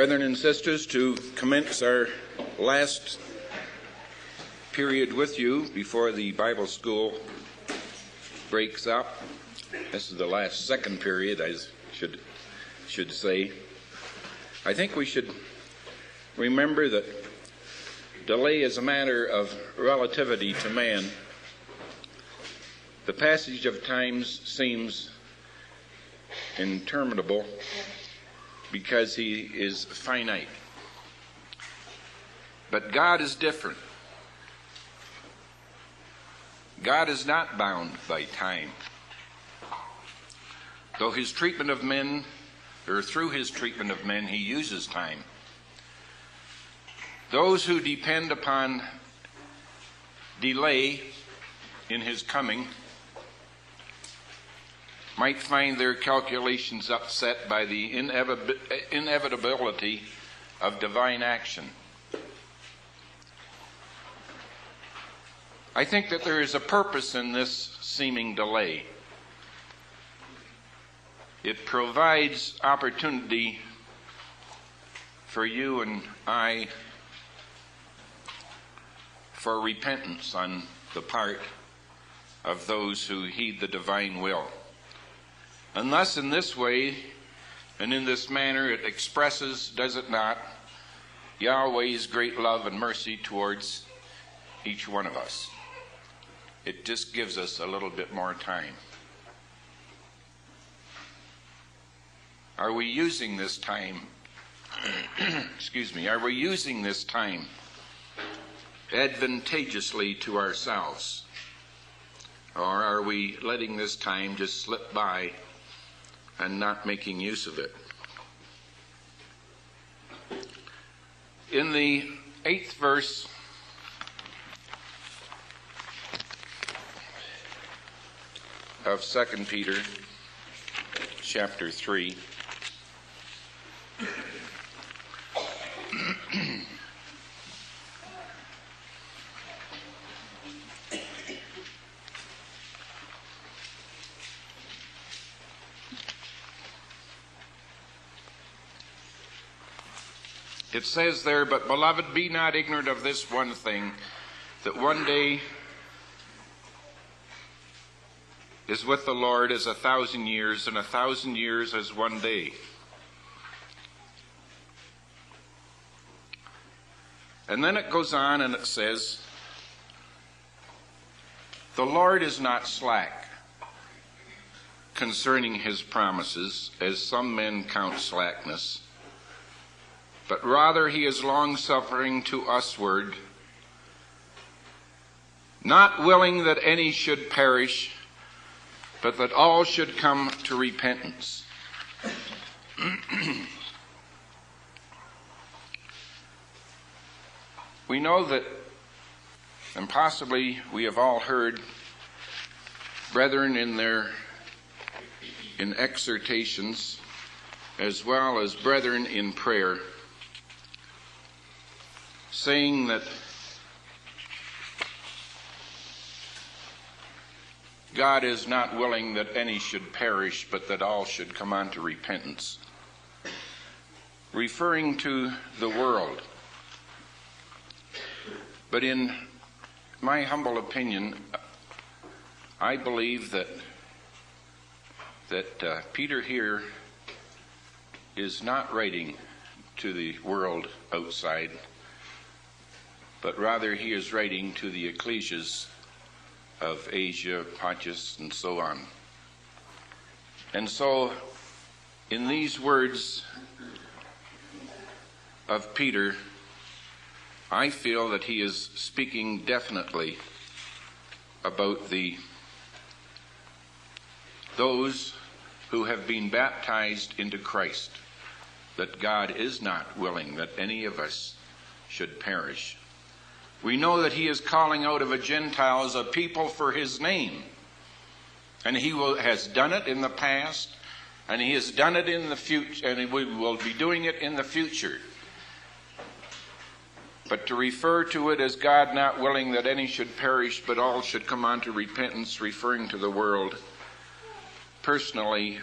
Brethren and sisters, to commence our last period with you before the Bible school breaks up. This is the last second period, I should should say. I think we should remember that delay is a matter of relativity to man. The passage of times seems interminable because he is finite. But God is different. God is not bound by time. Though his treatment of men, or through his treatment of men, he uses time. Those who depend upon delay in his coming might find their calculations upset by the inevitability of divine action. I think that there is a purpose in this seeming delay. It provides opportunity for you and I for repentance on the part of those who heed the divine will. And thus, in this way and in this manner, it expresses, does it not, Yahweh's great love and mercy towards each one of us. It just gives us a little bit more time. Are we using this time? excuse me. Are we using this time advantageously to ourselves? Or are we letting this time just slip by and not making use of it. In the eighth verse, of 2 Peter chapter 3. It says there, But beloved, be not ignorant of this one thing, that one day is with the Lord as a thousand years, and a thousand years as one day. And then it goes on and it says, The Lord is not slack concerning his promises, as some men count slackness but rather he is long suffering to usward, not willing that any should perish, but that all should come to repentance. we know that, and possibly we have all heard brethren in their in exhortations as well as brethren in prayer saying that God is not willing that any should perish, but that all should come unto repentance. Referring to the world. But in my humble opinion, I believe that that uh, Peter here is not writing to the world outside but rather he is writing to the ecclesias of Asia, Pontus, and so on. And so, in these words of Peter, I feel that he is speaking definitely about the those who have been baptized into Christ, that God is not willing that any of us should perish, we know that he is calling out of a Gentiles a people for his name. And he will, has done it in the past, and he has done it in the future, and he will be doing it in the future. But to refer to it as God not willing that any should perish, but all should come unto repentance, referring to the world, personally,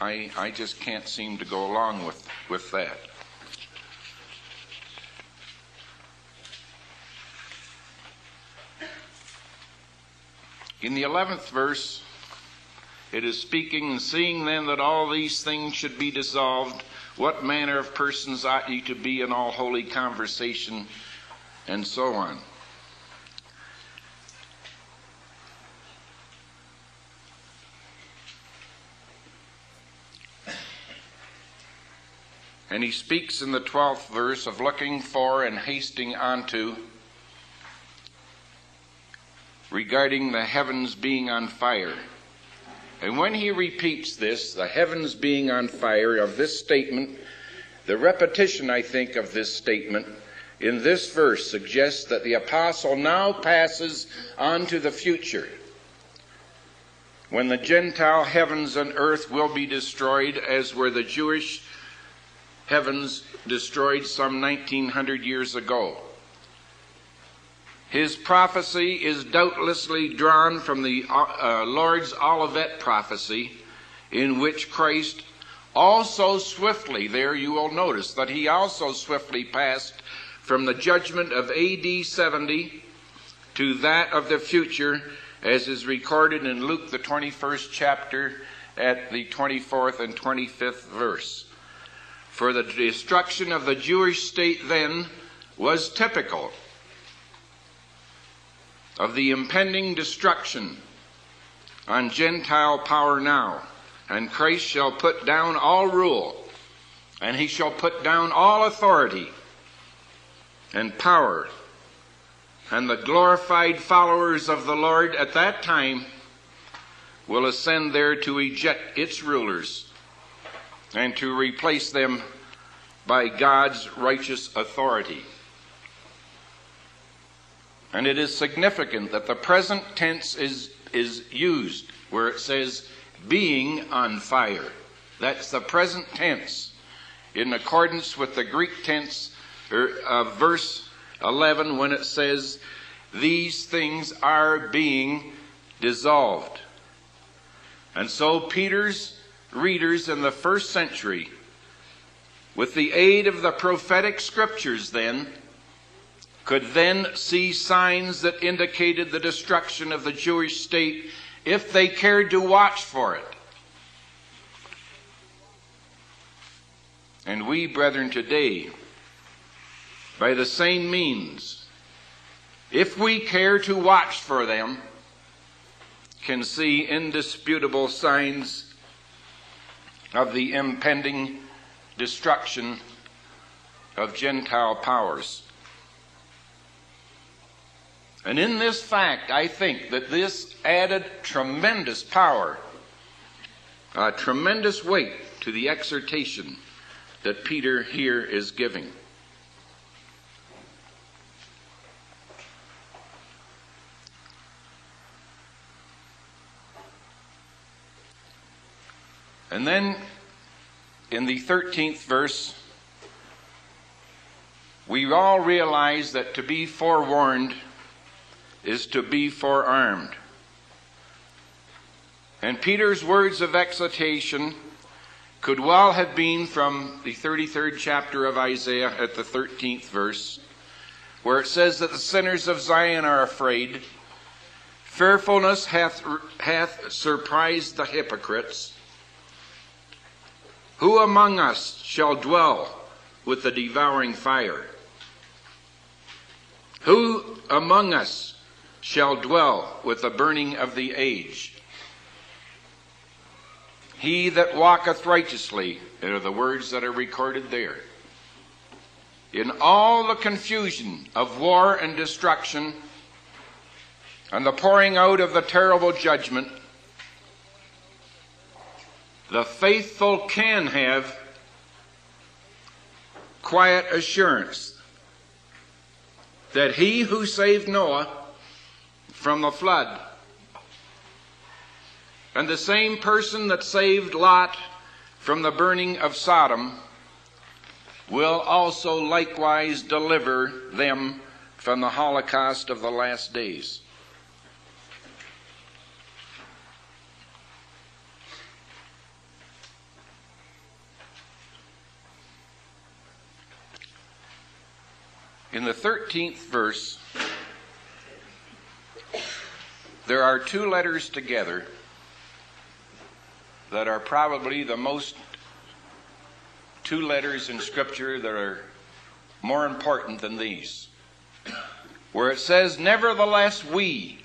I, I just can't seem to go along with, with that. In the 11th verse, it is speaking, and seeing then that all these things should be dissolved, what manner of persons ought ye to be in all holy conversation, and so on. And he speaks in the 12th verse of looking for and hasting unto regarding the heavens being on fire. And when he repeats this, the heavens being on fire, of this statement, the repetition, I think, of this statement in this verse suggests that the apostle now passes on to the future when the Gentile heavens and earth will be destroyed, as were the Jewish heavens destroyed some 1900 years ago. His prophecy is doubtlessly drawn from the uh, uh, Lord's Olivet prophecy, in which Christ also swiftly, there you will notice that he also swiftly passed from the judgment of AD 70 to that of the future, as is recorded in Luke, the 21st chapter, at the 24th and 25th verse. For the destruction of the Jewish state then was typical of the impending destruction on Gentile power now. And Christ shall put down all rule, and he shall put down all authority and power. And the glorified followers of the Lord at that time will ascend there to eject its rulers and to replace them by God's righteous authority. And it is significant that the present tense is, is used where it says being on fire. That's the present tense in accordance with the Greek tense er, of verse 11 when it says these things are being dissolved. And so Peter's readers in the first century, with the aid of the prophetic scriptures, then, could then see signs that indicated the destruction of the Jewish state if they cared to watch for it. And we, brethren, today, by the same means, if we care to watch for them, can see indisputable signs of the impending destruction of Gentile powers. And in this fact, I think that this added tremendous power, a tremendous weight to the exhortation that Peter here is giving. And then in the 13th verse, we all realize that to be forewarned is to be forearmed. And Peter's words of exhortation could well have been from the 33rd chapter of Isaiah at the 13th verse, where it says that the sinners of Zion are afraid. Fearfulness hath, hath surprised the hypocrites. Who among us shall dwell with the devouring fire? Who among us shall dwell with the burning of the age? He that walketh righteously, are the words that are recorded there. In all the confusion of war and destruction, and the pouring out of the terrible judgment, the faithful can have quiet assurance that he who saved Noah from the flood and the same person that saved Lot from the burning of Sodom will also likewise deliver them from the holocaust of the last days. In the 13th verse, there are two letters together that are probably the most two letters in Scripture that are more important than these. Where it says, Nevertheless, we.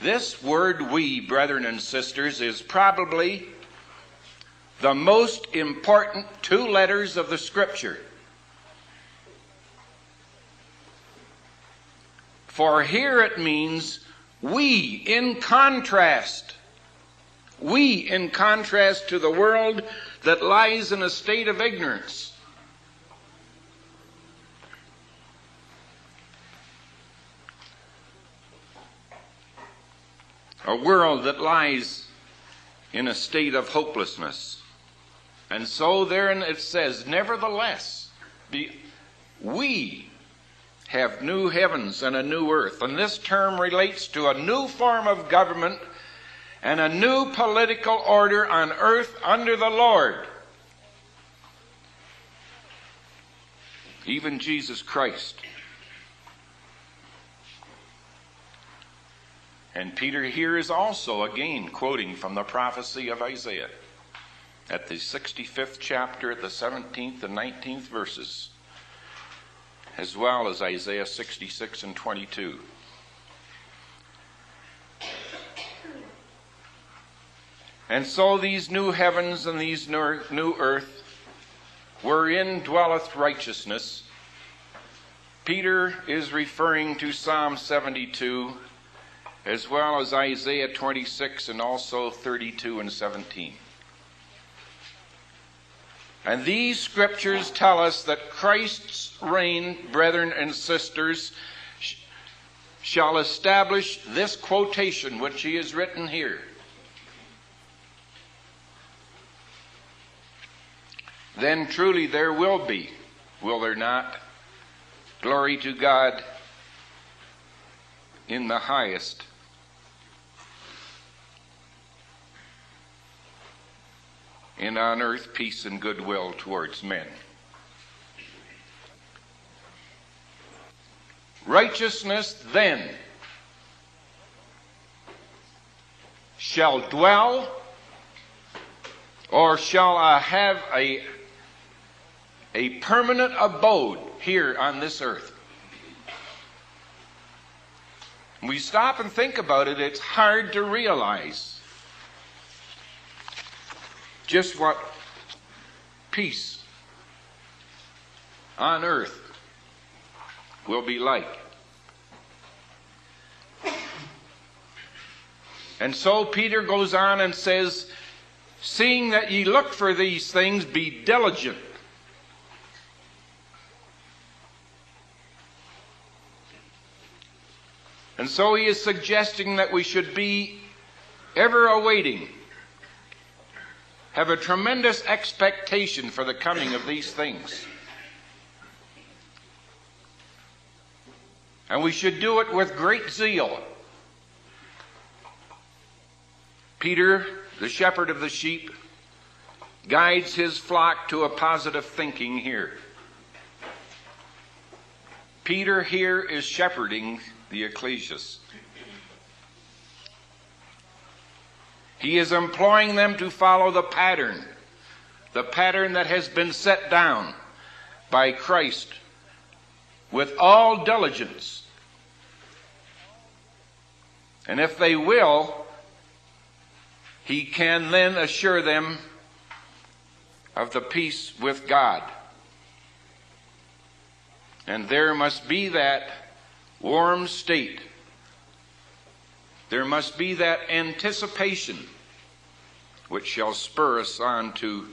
This word, we, brethren and sisters, is probably the most important two letters of the Scripture. For here it means we in contrast. We in contrast to the world that lies in a state of ignorance. A world that lies in a state of hopelessness. And so therein it says, nevertheless, we have new heavens and a new earth. And this term relates to a new form of government and a new political order on earth under the Lord. Even Jesus Christ. And Peter here is also again quoting from the prophecy of Isaiah at the 65th chapter, at the 17th and 19th verses as well as Isaiah 66 and 22. And so these new heavens and these new earth, wherein dwelleth righteousness, Peter is referring to Psalm 72 as well as Isaiah 26 and also 32 and 17. And these scriptures tell us that Christ's reign, brethren and sisters, shall establish this quotation which he has written here. Then truly there will be, will there not? Glory to God in the highest and on earth peace and goodwill towards men. Righteousness then shall dwell, or shall I have a, a permanent abode here on this earth? We stop and think about it, it's hard to realize just what peace on earth will be like. And so Peter goes on and says, Seeing that ye look for these things, be diligent. And so he is suggesting that we should be ever awaiting have a tremendous expectation for the coming of these things. And we should do it with great zeal. Peter, the shepherd of the sheep, guides his flock to a positive thinking here. Peter here is shepherding the ecclesias. He is employing them to follow the pattern, the pattern that has been set down by Christ with all diligence. And if they will, he can then assure them of the peace with God. And there must be that warm state there must be that anticipation which shall spur us on to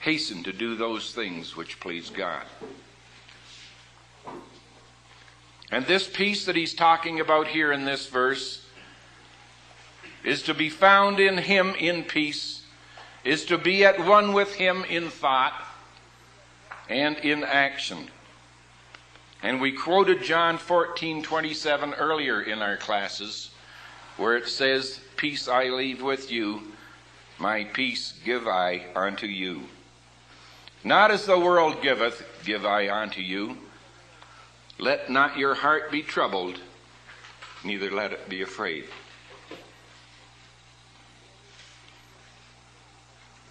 hasten to do those things which please God. And this peace that he's talking about here in this verse is to be found in him in peace, is to be at one with him in thought and in action. And we quoted John 14, 27 earlier in our classes, where it says, Peace I leave with you, my peace give I unto you. Not as the world giveth, give I unto you. Let not your heart be troubled, neither let it be afraid.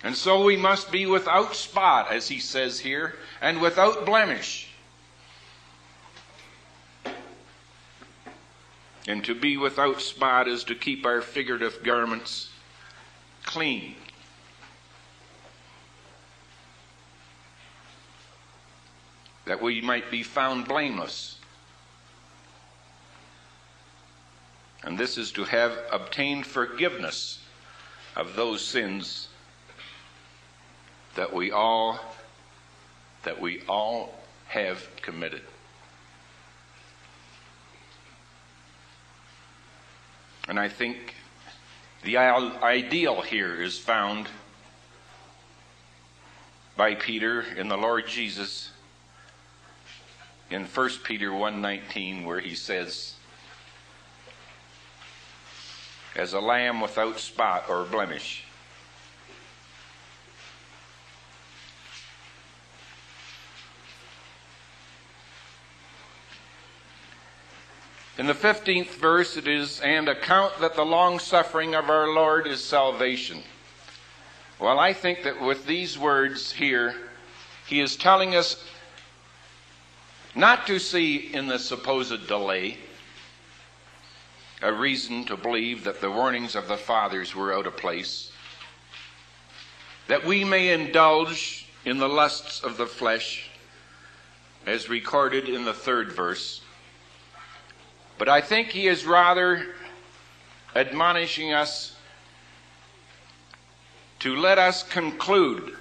And so we must be without spot, as he says here, and without blemish. And to be without spot is to keep our figurative garments clean. That we might be found blameless. And this is to have obtained forgiveness of those sins that we all that we all have committed. And I think the ideal here is found by Peter in the Lord Jesus in 1 Peter 1:19 where he says as a lamb without spot or blemish In the 15th verse, it is, and account that the long suffering of our Lord is salvation. Well, I think that with these words here, he is telling us not to see in the supposed delay a reason to believe that the warnings of the fathers were out of place, that we may indulge in the lusts of the flesh, as recorded in the third verse but I think he is rather admonishing us to let us conclude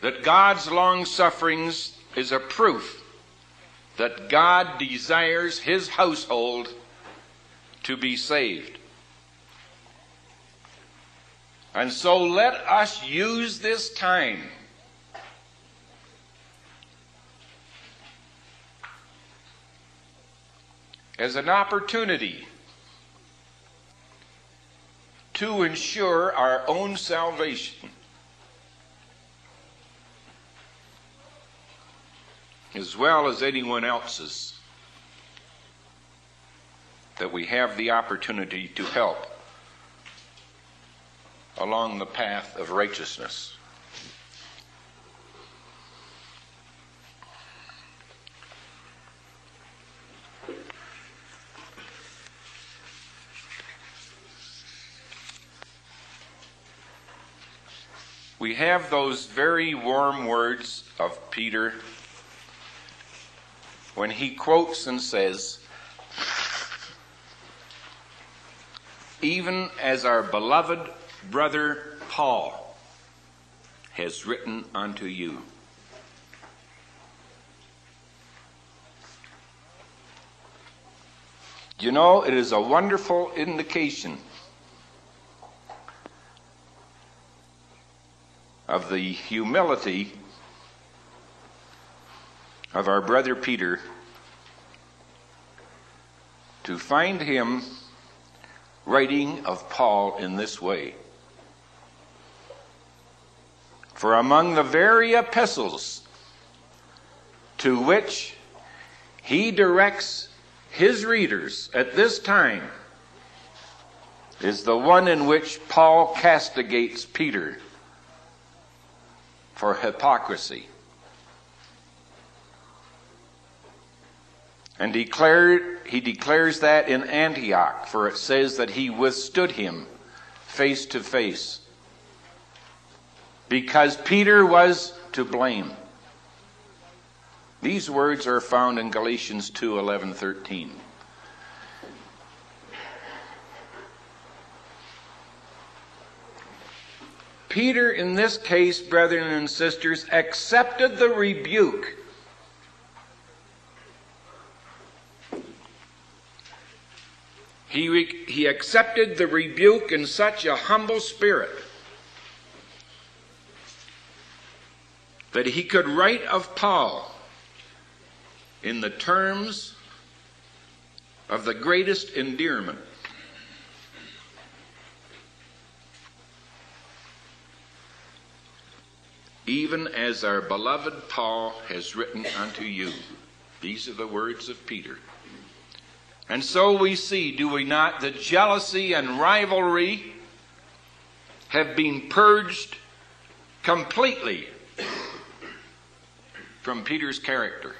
that God's long sufferings is a proof that God desires his household to be saved. And so let us use this time as an opportunity to ensure our own salvation. As well as anyone else's, that we have the opportunity to help along the path of righteousness. We have those very warm words of Peter when he quotes and says, Even as our beloved brother Paul has written unto you. You know, it is a wonderful indication the humility of our brother Peter to find him writing of Paul in this way. For among the very epistles to which he directs his readers at this time is the one in which Paul castigates Peter for hypocrisy. And declared, he declares that in Antioch, for it says that he withstood him face to face because Peter was to blame. These words are found in Galatians 2 11, 13. Peter, in this case, brethren and sisters, accepted the rebuke. He, he accepted the rebuke in such a humble spirit that he could write of Paul in the terms of the greatest endearment. Even as our beloved Paul has written unto you. These are the words of Peter. And so we see, do we not, that jealousy and rivalry have been purged completely from Peter's character.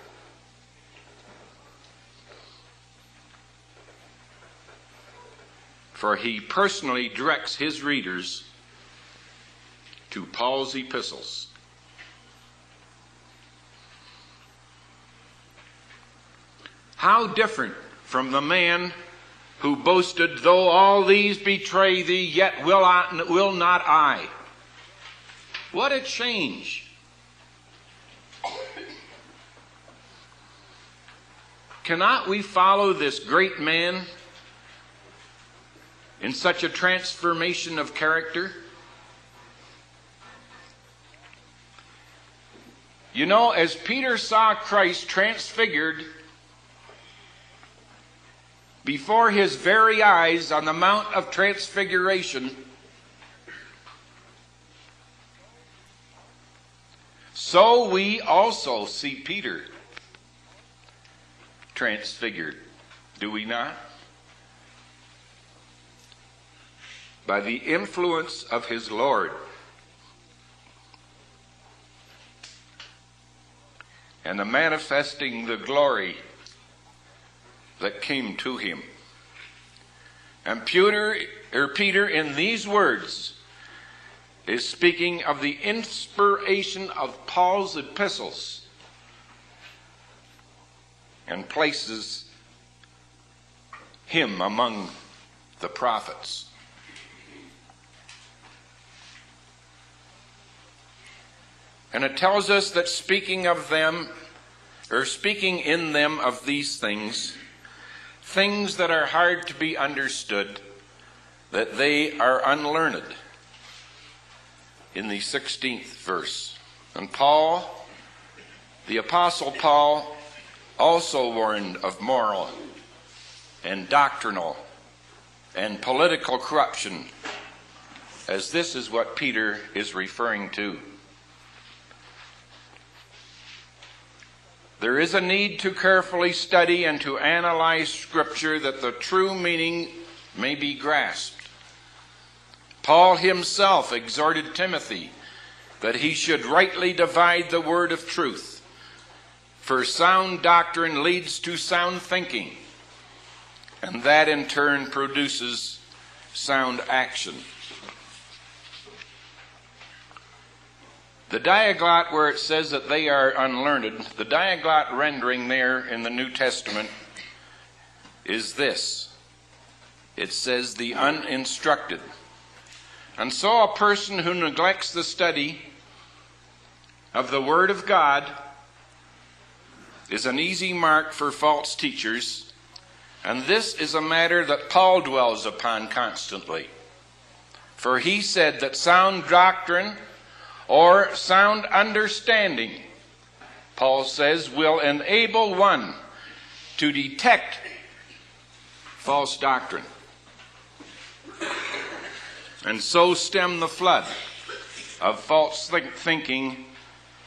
For he personally directs his readers to Paul's epistles. How different from the man who boasted, Though all these betray thee, yet will, I, will not I. What a change. Cannot we follow this great man in such a transformation of character? You know, as Peter saw Christ transfigured before his very eyes on the Mount of Transfiguration, so we also see Peter transfigured, do we not? By the influence of his Lord. And the manifesting the glory that came to him. And Peter, or Peter, in these words, is speaking of the inspiration of Paul's epistles and places him among the prophets. And it tells us that speaking of them, or speaking in them of these things, things that are hard to be understood, that they are unlearned. In the 16th verse. And Paul, the Apostle Paul, also warned of moral and doctrinal and political corruption, as this is what Peter is referring to. There is a need to carefully study and to analyze Scripture that the true meaning may be grasped. Paul himself exhorted Timothy that he should rightly divide the word of truth, for sound doctrine leads to sound thinking, and that in turn produces sound action. The diaglott, where it says that they are unlearned, the diaglott rendering there in the New Testament is this it says the uninstructed. And so a person who neglects the study of the Word of God is an easy mark for false teachers, and this is a matter that Paul dwells upon constantly. For he said that sound doctrine or sound understanding, Paul says, will enable one to detect false doctrine and so stem the flood of false thinking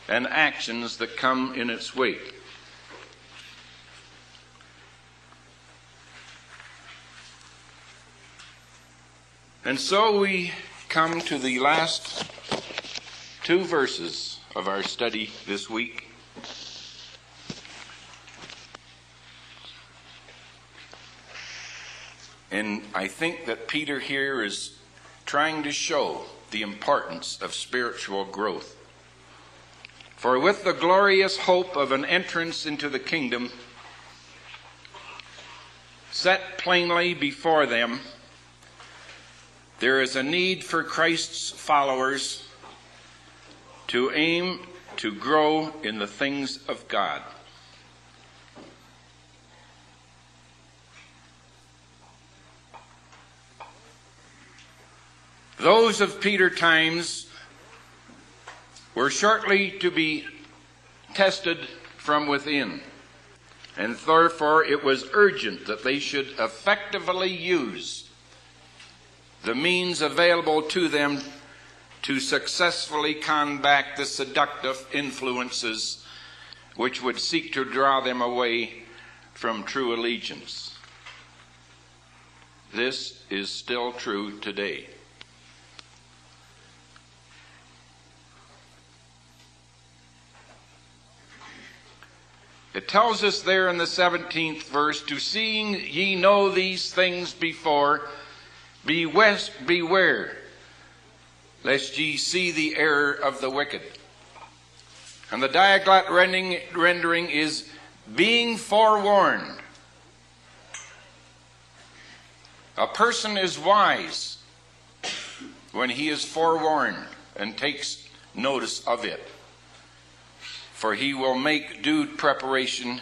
and actions that come in its wake. And so we come to the last two verses of our study this week. And I think that Peter here is trying to show the importance of spiritual growth. For with the glorious hope of an entrance into the kingdom set plainly before them, there is a need for Christ's followers to aim to grow in the things of God. Those of Peter times were shortly to be tested from within, and therefore it was urgent that they should effectively use the means available to them to successfully combat the seductive influences which would seek to draw them away from true allegiance. this is still true today. It tells us there in the 17th verse, to seeing ye know these things before, beware, lest ye see the error of the wicked. And the Diaglott rendering is being forewarned. A person is wise when he is forewarned and takes notice of it for he will make due preparation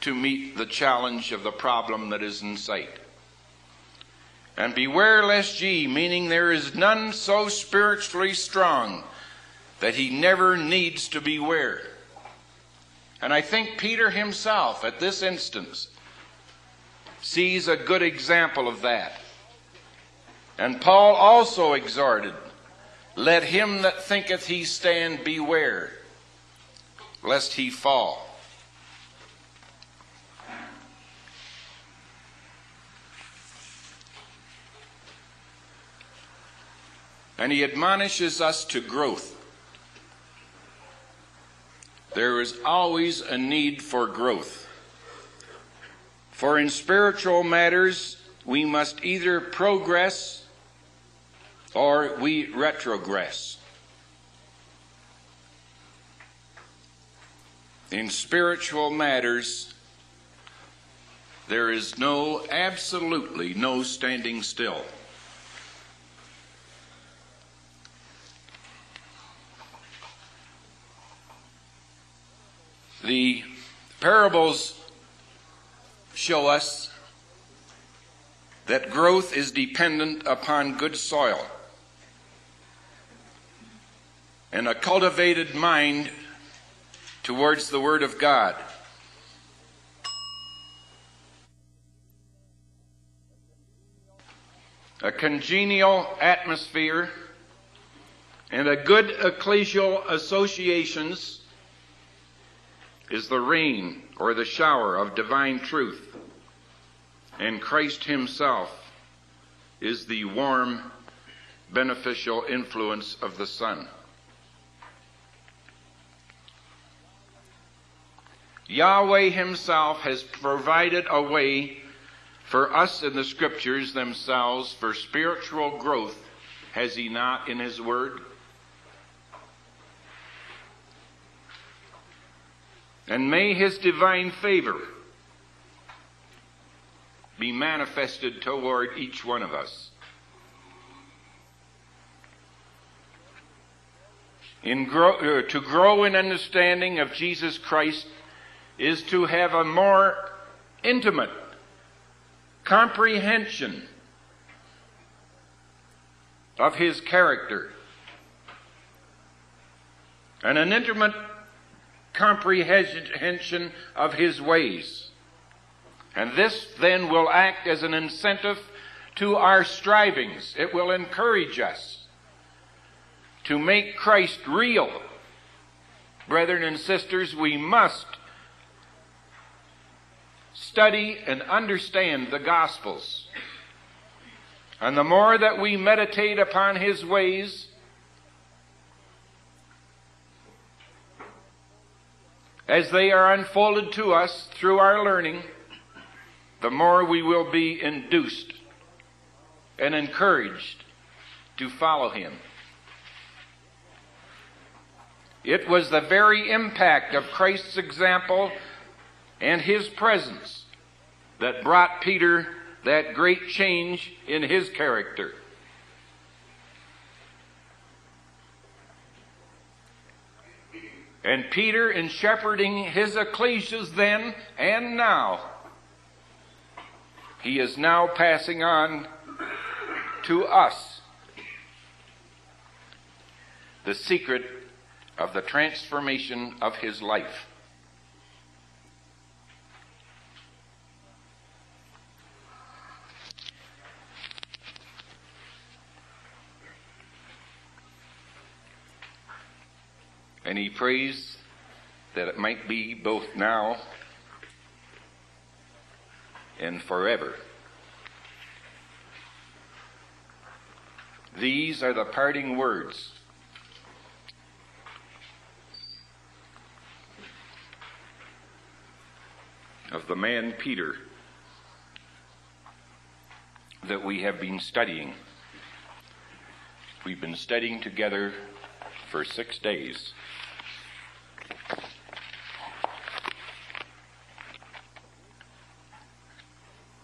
to meet the challenge of the problem that is in sight. And beware lest ye, meaning there is none so spiritually strong that he never needs to beware. And I think Peter himself, at this instance, sees a good example of that. And Paul also exhorted, Let him that thinketh he stand beware lest he fall. And he admonishes us to growth. There is always a need for growth. For in spiritual matters, we must either progress or we retrogress. In spiritual matters, there is no, absolutely no standing still. The parables show us that growth is dependent upon good soil. And a cultivated mind towards the Word of God. A congenial atmosphere and a good ecclesial associations is the rain or the shower of divine truth. And Christ Himself is the warm, beneficial influence of the sun. Yahweh Himself has provided a way for us in the Scriptures themselves for spiritual growth, has He not in His Word? And may His divine favor be manifested toward each one of us. In grow, uh, to grow in understanding of Jesus Christ is to have a more intimate comprehension of his character and an intimate comprehension of his ways. And this then will act as an incentive to our strivings. It will encourage us to make Christ real. Brethren and sisters, we must study and understand the Gospels. And the more that we meditate upon His ways, as they are unfolded to us through our learning, the more we will be induced and encouraged to follow Him. It was the very impact of Christ's example and His presence that brought Peter that great change in his character. And Peter, in shepherding his ecclesias then and now, he is now passing on to us the secret of the transformation of his life. And he prays that it might be both now and forever. These are the parting words of the man Peter that we have been studying. We've been studying together for six days.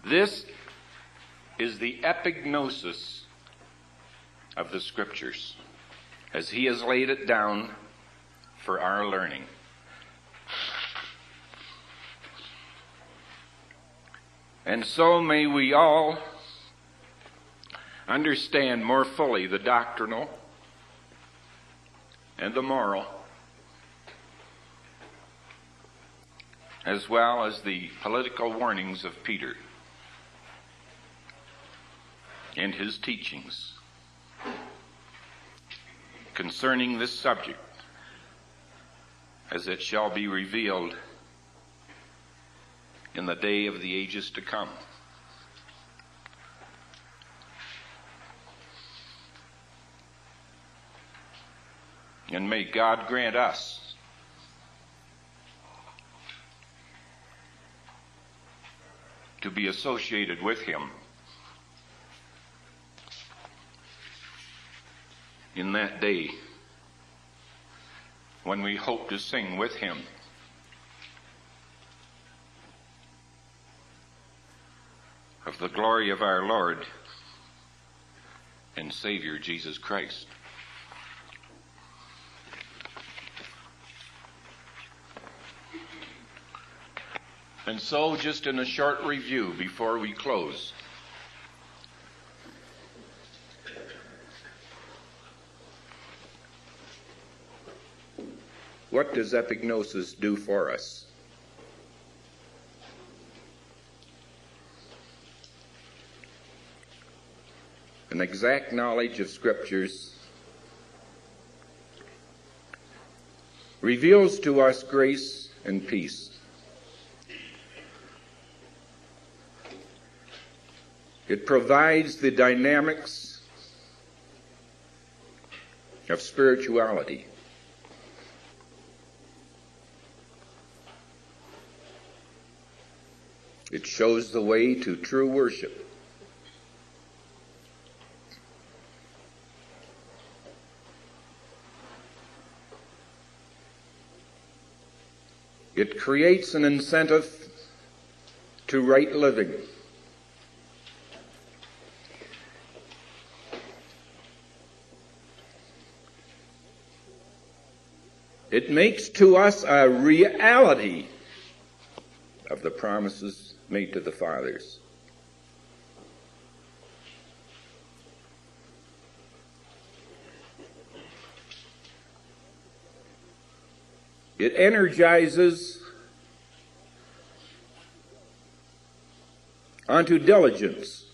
This is the epignosis of the Scriptures as he has laid it down for our learning. And so may we all understand more fully the doctrinal and the moral, as well as the political warnings of Peter and his teachings concerning this subject as it shall be revealed in the day of the ages to come. And may God grant us to be associated with Him in that day when we hope to sing with Him. Of the glory of our Lord and Savior Jesus Christ. And so, just in a short review before we close. What does epignosis do for us? An exact knowledge of scriptures reveals to us grace and peace. It provides the dynamics of spirituality. It shows the way to true worship. It creates an incentive to right living. It makes to us a reality of the promises made to the fathers. It energizes unto diligence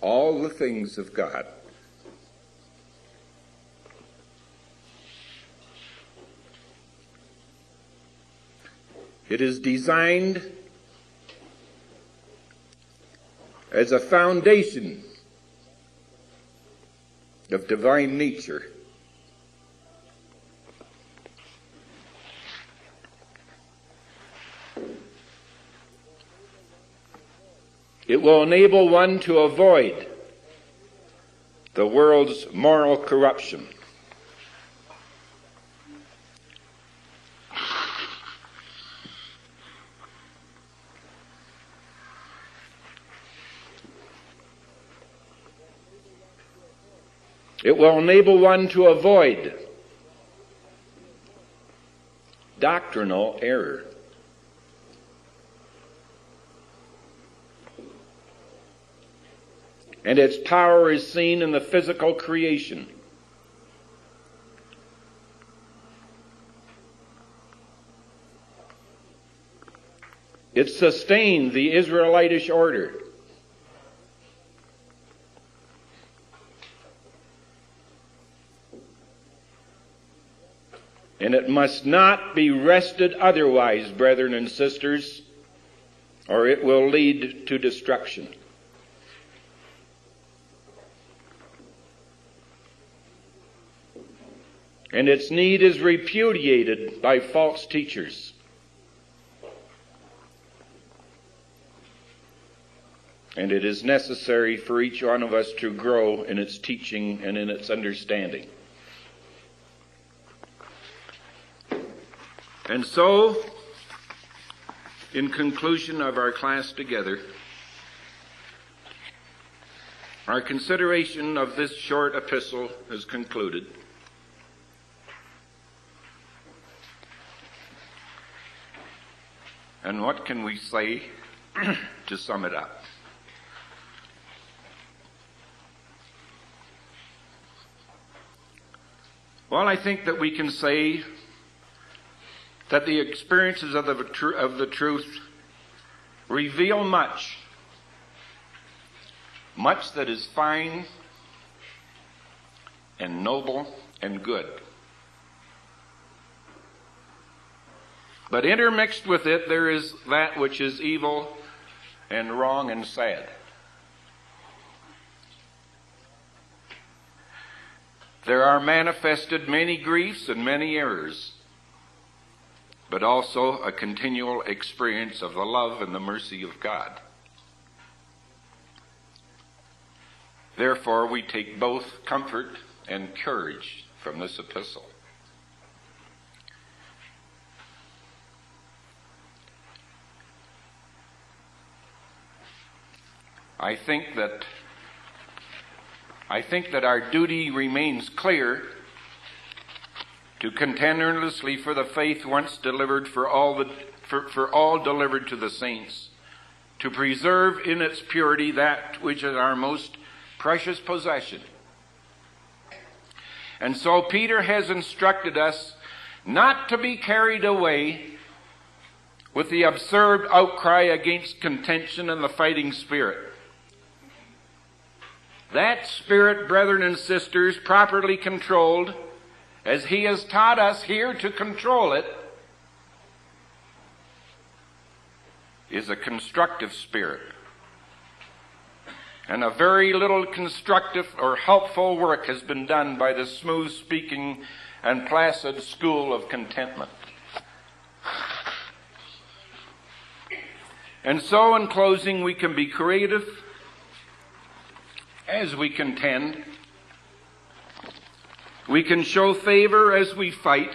all the things of God. It is designed as a foundation of divine nature. It will enable one to avoid the world's moral corruption. It will enable one to avoid doctrinal error. And its power is seen in the physical creation. It sustained the Israelitish order. must not be rested otherwise, brethren and sisters, or it will lead to destruction. And its need is repudiated by false teachers. And it is necessary for each one of us to grow in its teaching and in its understanding. And so, in conclusion of our class together, our consideration of this short epistle is concluded. And what can we say to sum it up? Well, I think that we can say that the experiences of the, of the truth reveal much, much that is fine and noble and good. But intermixed with it, there is that which is evil and wrong and sad. There are manifested many griefs and many errors, but also a continual experience of the love and the mercy of God. Therefore, we take both comfort and courage from this epistle. I think that I think that our duty remains clear to contend earnestly for the faith once delivered for all the, for, for all delivered to the saints, to preserve in its purity that which is our most precious possession. And so Peter has instructed us not to be carried away with the absurd outcry against contention and the fighting spirit. That spirit, brethren and sisters, properly controlled, as he has taught us here to control it, is a constructive spirit. And a very little constructive or helpful work has been done by the smooth speaking and placid school of contentment. And so, in closing, we can be creative as we contend. We can show favor as we fight.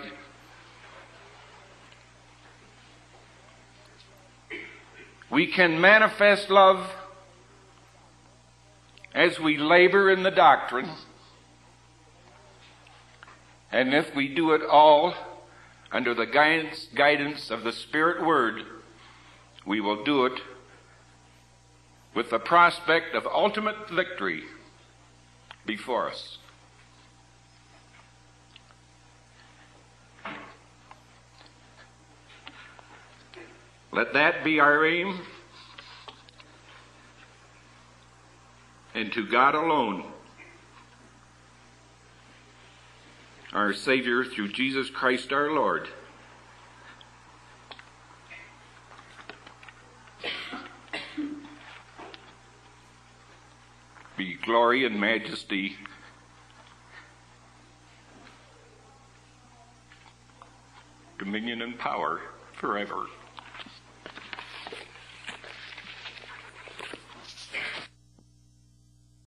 We can manifest love as we labor in the doctrine. And if we do it all under the guidance, of the Spirit Word, we will do it with the prospect of ultimate victory before us. Let that be our aim, and to God alone, our Savior, through Jesus Christ our Lord. be glory and majesty. Dominion and power forever.